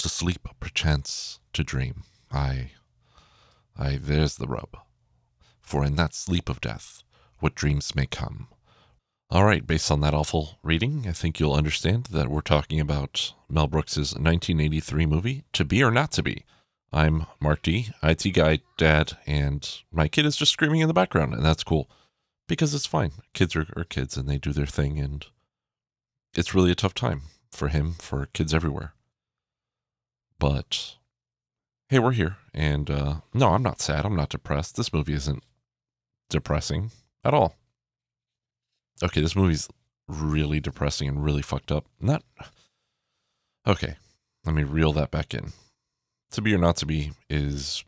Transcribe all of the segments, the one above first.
To sleep, perchance to dream. Aye, aye, there's the rub. For in that sleep of death, what dreams may come. All right, based on that awful reading, I think you'll understand that we're talking about Mel Brooks's 1983 movie, To Be or Not to Be. I'm Mark D, IT guy, dad, and my kid is just screaming in the background, and that's cool because it's fine. Kids are, are kids and they do their thing, and it's really a tough time for him, for kids everywhere. But hey, we're here. And uh, no, I'm not sad. I'm not depressed. This movie isn't depressing at all. Okay, this movie's really depressing and really fucked up. Not. Okay, let me reel that back in. To Be or Not to Be is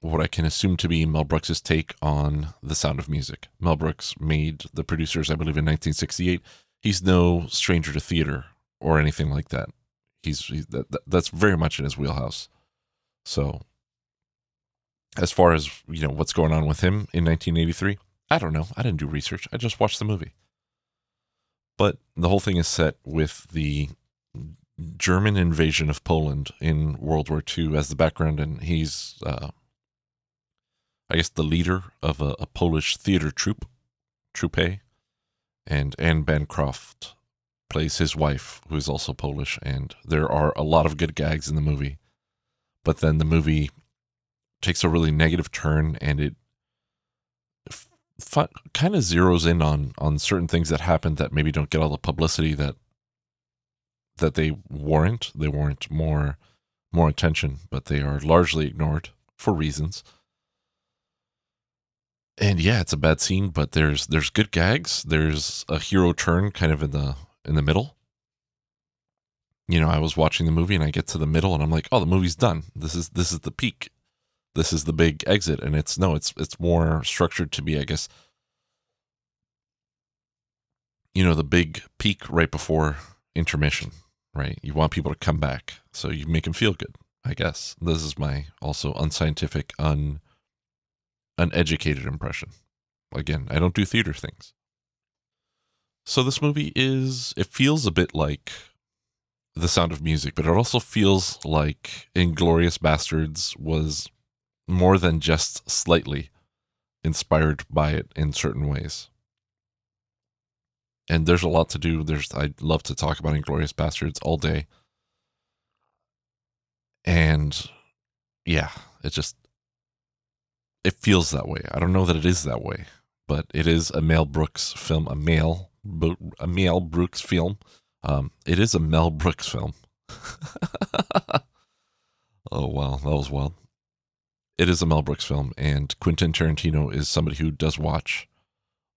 what I can assume to be Mel Brooks's take on The Sound of Music. Mel Brooks made the producers, I believe, in 1968. He's no stranger to theater or anything like that. He's he, that, that's very much in his wheelhouse. So, as far as you know, what's going on with him in 1983, I don't know. I didn't do research. I just watched the movie. But the whole thing is set with the German invasion of Poland in World War II as the background, and he's, uh, I guess, the leader of a, a Polish theater troupe, troupe, and Anne Bancroft plays his wife, who is also Polish, and there are a lot of good gags in the movie. But then the movie takes a really negative turn, and it f- kind of zeroes in on on certain things that happen that maybe don't get all the publicity that that they warrant. They warrant more more attention, but they are largely ignored for reasons. And yeah, it's a bad scene, but there's there's good gags. There's a hero turn kind of in the in the middle. You know, I was watching the movie and I get to the middle and I'm like, "Oh, the movie's done. This is this is the peak. This is the big exit." And it's no, it's it's more structured to be, I guess, you know, the big peak right before intermission, right? You want people to come back, so you make them feel good. I guess this is my also unscientific, un uneducated impression. Again, I don't do theater things. So this movie is it feels a bit like The Sound of Music, but it also feels like Inglourious Basterds was more than just slightly inspired by it in certain ways. And there's a lot to do. There's I'd love to talk about Inglourious Basterds all day. And yeah, it just it feels that way. I don't know that it is that way, but it is a Mel Brooks film, a male a Mel Brooks film. Um, it is a Mel Brooks film. oh wow, that was wild. It is a Mel Brooks film, and Quentin Tarantino is somebody who does watch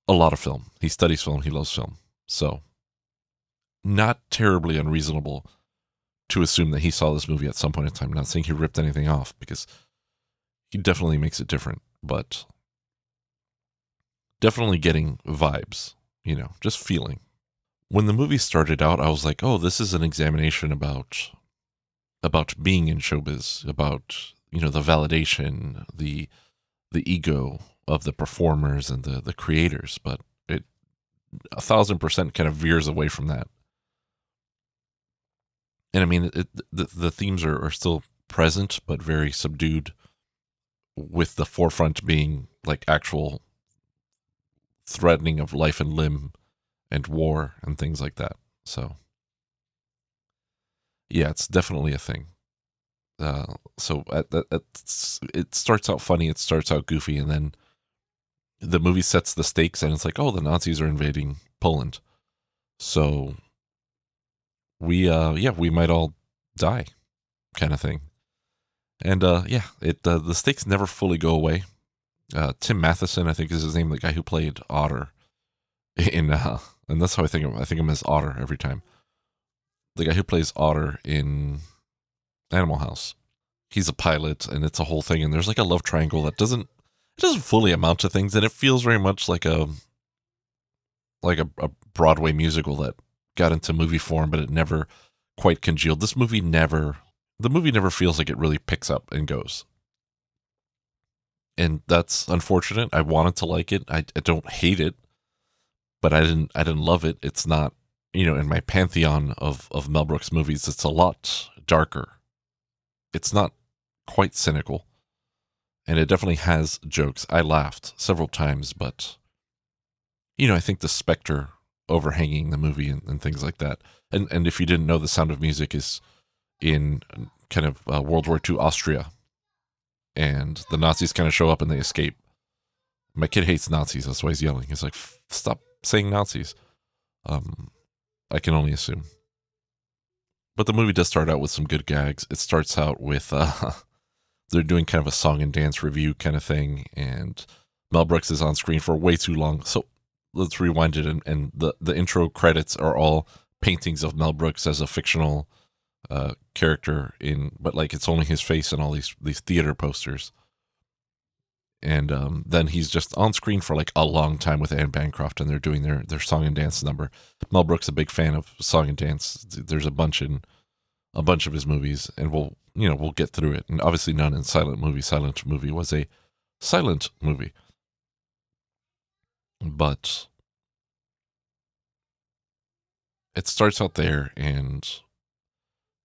a lot of film. He studies film. He loves film. So, not terribly unreasonable to assume that he saw this movie at some point in time. Not saying he ripped anything off because he definitely makes it different, but definitely getting vibes you know, just feeling. When the movie started out, I was like, "Oh, this is an examination about about being in showbiz, about you know the validation, the the ego of the performers and the the creators." But it a thousand percent kind of veers away from that. And I mean, it, the the themes are, are still present, but very subdued, with the forefront being like actual threatening of life and limb and war and things like that. So, yeah, it's definitely a thing. Uh, so at, at, it starts out funny, it starts out goofy, and then the movie sets the stakes, and it's like, oh, the Nazis are invading Poland, so we, uh, yeah, we might all die, kind of thing. And uh, yeah, it uh, the stakes never fully go away uh, Tim Matheson, I think is his name, the guy who played Otter in, uh, and that's how I think of him. I think of him as Otter every time. The guy who plays Otter in Animal House. He's a pilot, and it's a whole thing. And there's like a love triangle that doesn't it doesn't fully amount to things, and it feels very much like a like a, a Broadway musical that got into movie form, but it never quite congealed. This movie never the movie never feels like it really picks up and goes and that's unfortunate. I wanted to like it. I, I don't hate it, but I didn't. I didn't love it. It's not you know in my pantheon of of Mel Brooks movies. It's a lot darker. It's not quite cynical, and it definitely has jokes. I laughed several times, but you know, I think the specter overhanging the movie and, and things like that. And and if you didn't know, The Sound of Music is in kind of uh, World War II Austria, and the Nazis kind of show up and they escape. My kid hates Nazis. That's why he's yelling. He's like, "Stop saying Nazis." Um, I can only assume. But the movie does start out with some good gags. It starts out with uh, they're doing kind of a song and dance revue kind of thing, and Mel Brooks is on screen for way too long. So let's rewind it, and, and the the intro credits are all paintings of Mel Brooks as a fictional uh, character in, but like it's only his face and all these these theater posters. And um, then he's just on screen for like a long time with Anne Bancroft, and they're doing their their song and dance number. Mel Brooks a big fan of song and dance. There's a bunch in a bunch of his movies, and we'll you know we'll get through it. And obviously, none in silent movie. Silent movie was a silent movie, but it starts out there, and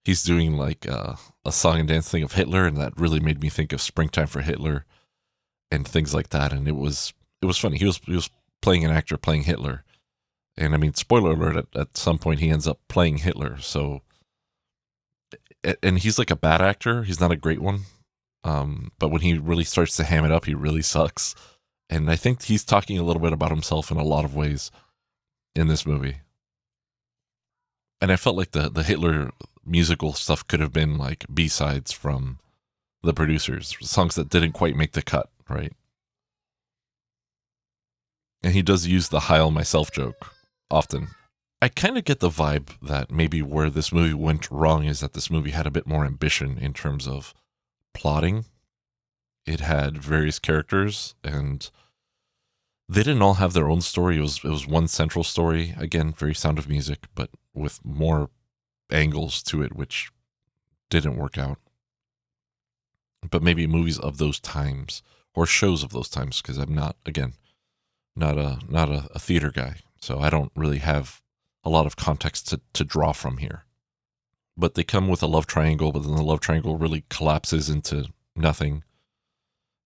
he's doing like uh, a song and dance thing of Hitler, and that really made me think of Springtime for Hitler and things like that. And it was it was funny. He was he was playing an actor playing Hitler, and I mean, spoiler alert: at, at some point he ends up playing Hitler. So, and he's like a bad actor. He's not a great one, um, but when he really starts to ham it up, he really sucks. And I think he's talking a little bit about himself in a lot of ways in this movie. And I felt like the the Hitler musical stuff could have been like B sides from the producers, songs that didn't quite make the cut, right? And he does use the Heil myself joke often. I kind of get the vibe that maybe where this movie went wrong is that this movie had a bit more ambition in terms of plotting. It had various characters and they didn't all have their own story. It was it was one central story. Again, very sound of music, but with more angles to it, which didn't work out. But maybe movies of those times or shows of those times, because I'm not again not a not a, a, theater guy, so I don't really have a lot of context to, to draw from here. But they come with a love triangle, but then the love triangle really collapses into nothing,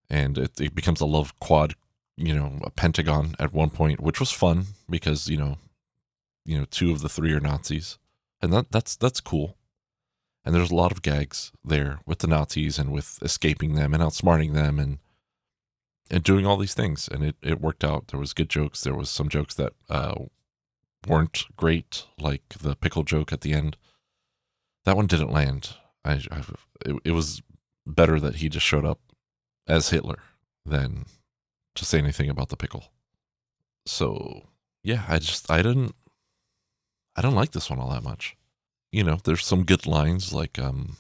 and it, it becomes a love quad, you know, a pentagon at one point, which was fun because you know, you know, two of the three are Nazis and that that's that's cool. And there's a lot of gags there with the Nazis and with escaping them and outsmarting them and and doing all these things. And it, it worked out. There was good jokes. There was some jokes that uh, weren't great, like the pickle joke at the end. That one didn't land. I, I it, it was better that he just showed up as Hitler than to say anything about the pickle. So yeah, I just I didn't I don't like this one all that much. You know, there's some good lines like um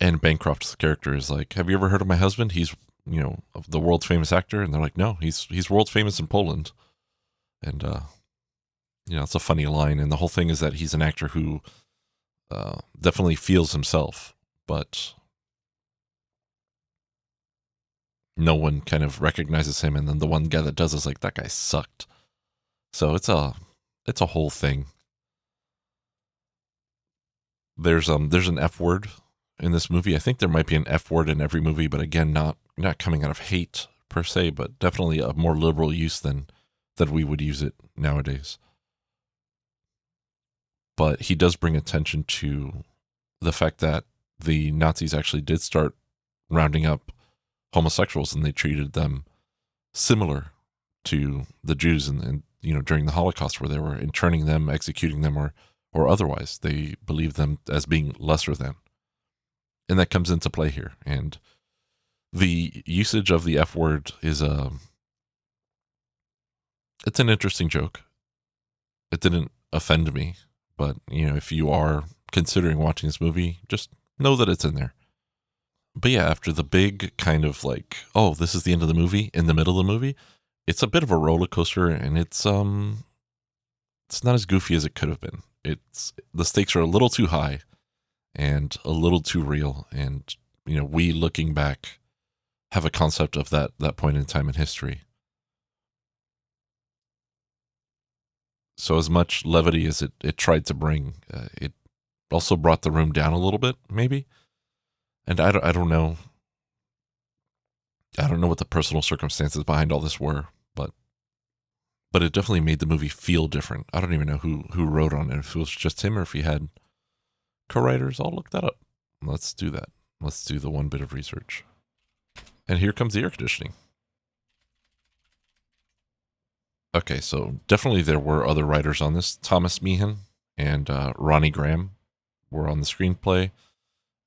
Anne Bancroft's character is like, "Have you ever heard of my husband? He's, you know, the world's famous actor." And they're like, "No, he's he's world famous in Poland." And uh you know, it's a funny line and the whole thing is that he's an actor who uh definitely feels himself, but no one kind of recognizes him and then the one guy that does is like that guy sucked. So it's a it's a whole thing there's um there's an F word in this movie. I think there might be an F word in every movie, but again, not not coming out of hate per se, but definitely a more liberal use than than we would use it nowadays. But he does bring attention to the fact that the Nazis actually did start rounding up homosexuals and they treated them similar to the Jews and, and you know during the Holocaust where they were interning them, executing them or or otherwise. They believe them as being lesser than. And that comes into play here. And the usage of the F word is a. Um, it's an interesting joke. It didn't offend me, but you know, if you are considering watching this movie, just know that it's in there. But yeah, after the big kind of like, oh, this is the end of the movie, in the middle of the movie, it's a bit of a roller coaster and it's um it's not as goofy as it could have been it's the stakes are a little too high and a little too real and you know we looking back have a concept of that that point in time in history so as much levity as it, it tried to bring uh, it also brought the room down a little bit, maybe. And I don't, I don't know. I don't know what the personal circumstances behind all this were, but but it definitely made the movie feel different. I don't even know who who wrote on it. If it was just him or if he had co-writers, I'll look that up. Let's do that. Let's do the one bit of research. And here comes the air conditioning. Okay, so definitely there were other writers on this. Thomas Meehan and uh, Ronny Graham were on the screenplay.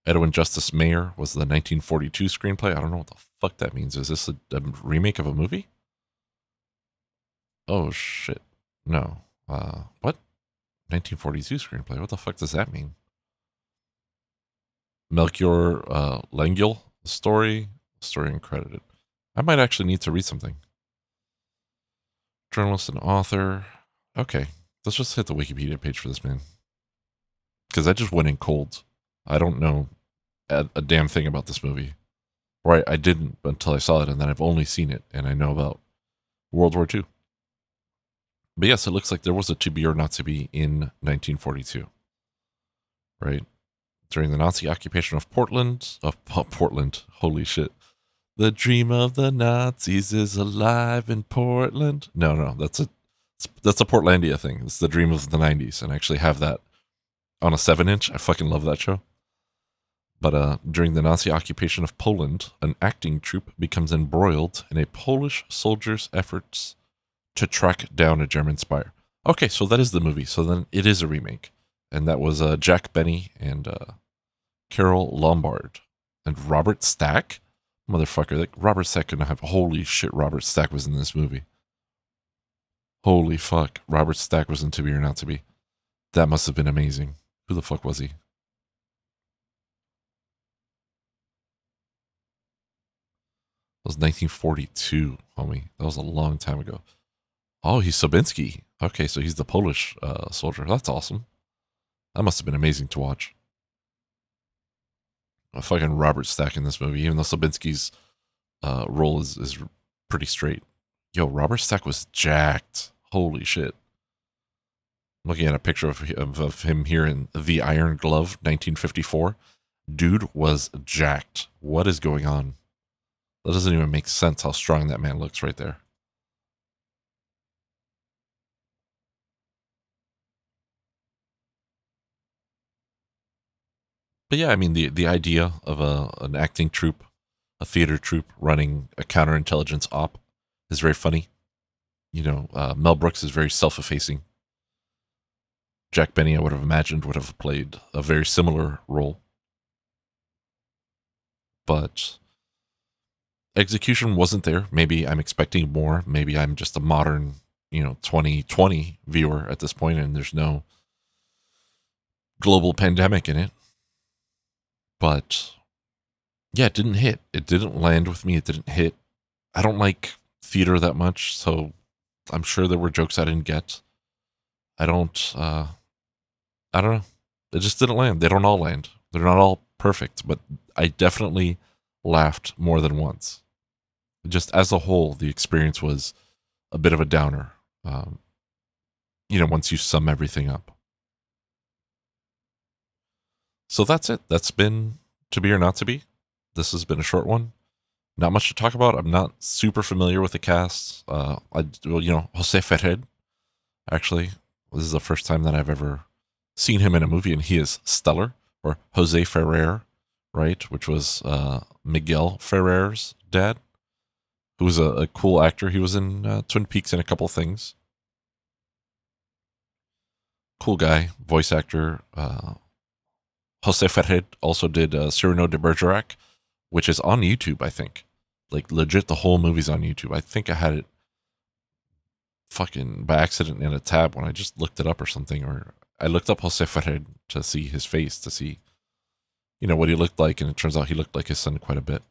Edwin Justice Mayer was the 1942 screenplay. I don't know what the fuck that means. Is this a, a remake of a movie? Oh shit. No. Uh, what? 1942 screenplay. What the fuck does that mean? Melchior uh, Lengyel story, story uncredited. I might actually need to read something. Journalist and author. Okay, let's just hit the Wikipedia page for this man. Because I just went in cold. I don't know a, a damn thing about this movie. Right, I didn't until I saw it, and then I've only seen it, and I know about World War II. But yes, it looks like there was a to be or not to be in 1942. Right? during the Nazi occupation of Portland, of Portland, holy shit. The dream of the Nazis is alive in Portland. No, no, that's a that's a Portlandia thing. It's the dream of the '90s, and I actually have that on a seven-inch. I fucking love that show. But uh, during the Nazi occupation of Poland, an acting troupe becomes embroiled in a Polish soldier's efforts to track down a German spy. Okay, so that is the movie. So then it is a remake and that was uh, Jack Benny and uh, Carole Lombard and Robert Stack. Motherfucker, like Robert Stack couldn't have. Holy shit, Robert Stack was in this movie. Holy fuck, Robert Stack was in To Be or Not to Be. That must have been amazing. Who the fuck was he? That was 1942, homie. That was a long time ago. Oh, he's Sobinski. Okay, so he's the Polish uh, soldier. That's awesome. That must have been amazing to watch. A fucking Robert Stack in this movie, even though Sobinski's uh, role is, is pretty straight. Yo, Robert Stack was jacked. Holy shit. I'm looking at a picture of, of, of him here in The Iron Glove, 1954. Dude was jacked. What is going on? That doesn't even make sense how strong that man looks right there. But yeah, I mean the the idea of a an acting troupe, a theater troupe running a counterintelligence op is very funny. You know, uh, Mel Brooks is very self-effacing. Jack Benny, I would have imagined, would have played a very similar role, but execution wasn't there. Maybe I'm expecting more. Maybe I'm just a modern, you know, 2020 viewer at this point, and there's no global pandemic in it but yeah, it didn't hit. It didn't land with me. It didn't hit. I don't like theater that much, so I'm sure there were jokes I didn't get. I don't uh I don't know. It just didn't land. They don't all land. They're not all perfect, but I definitely laughed more than once. Just as a whole, the experience was a bit of a downer. Um, you know, once you sum everything up. So that's it. That's been to be or not to be. This has been a short one. Not much to talk about. I'm not super familiar with the cast. Uh, I, well, you know, Jose Ferrer. Actually, this is the first time that I've ever seen him in a movie, and he is stellar. Or Jose Ferrer, right? Which was uh, Miguel Ferrer's dad, who was a, a, cool actor. He was in uh, Twin Peaks and a couple things. Cool guy, voice actor. Uh, Jose Ferrer also did uh, Cyrano de Bergerac, which is on YouTube, I think. Like legit, the whole movie's on YouTube. I think I had it fucking by accident in a tab when I just looked it up or something, or I looked up Jose Ferrer to see his face, to see, you know, what he looked like, and it turns out he looked like his son quite a bit.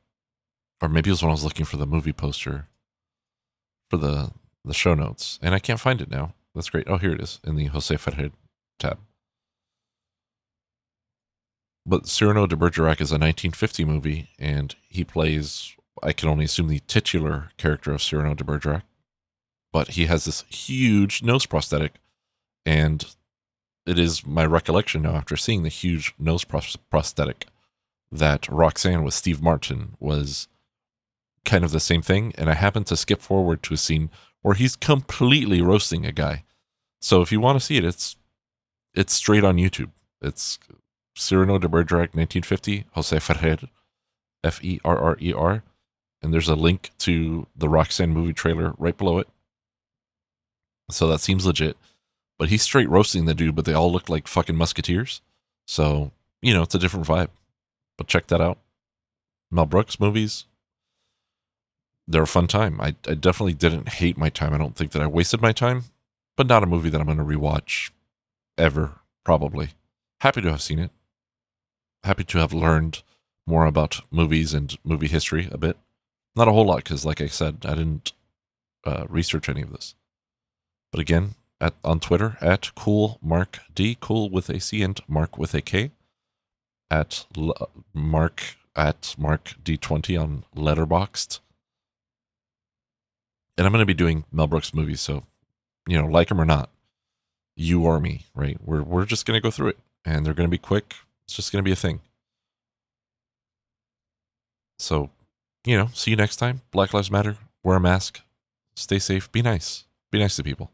Or maybe it was when I was looking for the movie poster for the the show notes, and I can't find it now. That's great. Oh, here it is in the Jose Ferrer tab. But Cyrano de Bergerac is a 1950 movie, and he plays, I can only assume, the titular character of Cyrano de Bergerac. But he has this huge nose prosthetic, and it is my recollection now after seeing the huge nose prosthetic that Roxanne with Steve Martin was kind of the same thing. And I happened to skip forward to a scene where he's completely roasting a guy. So if you want to see it, it's it's straight on YouTube. It's Cyrano de Bergerac, 1950, Jose Ferrer, F E R R E R. And there's a link to the Roxanne movie trailer right below it. So that seems legit. But he's straight roasting the dude, but they all look like fucking musketeers. So, you know, it's a different vibe. But check that out. Mel Brooks movies, they're a fun time. I, I definitely didn't hate my time. I don't think that I wasted my time, but not a movie that I'm going to rewatch ever, probably. Happy to have seen it. Happy to have learned more about movies and movie history a bit. Not a whole lot, because like I said, I didn't uh, research any of this. But again, at on Twitter at cool mark d cool with a c and mark with a k at l- mark at mark d20 on Letterboxd. and i'm going to be doing mel brooks movies so you know like them or not you or me right we're, we're just going to go through it and they're going to be quick it's just going to be a thing. So you know see you next time. Black lives matter. Wear a mask. Stay safe. Be nice. Be nice to people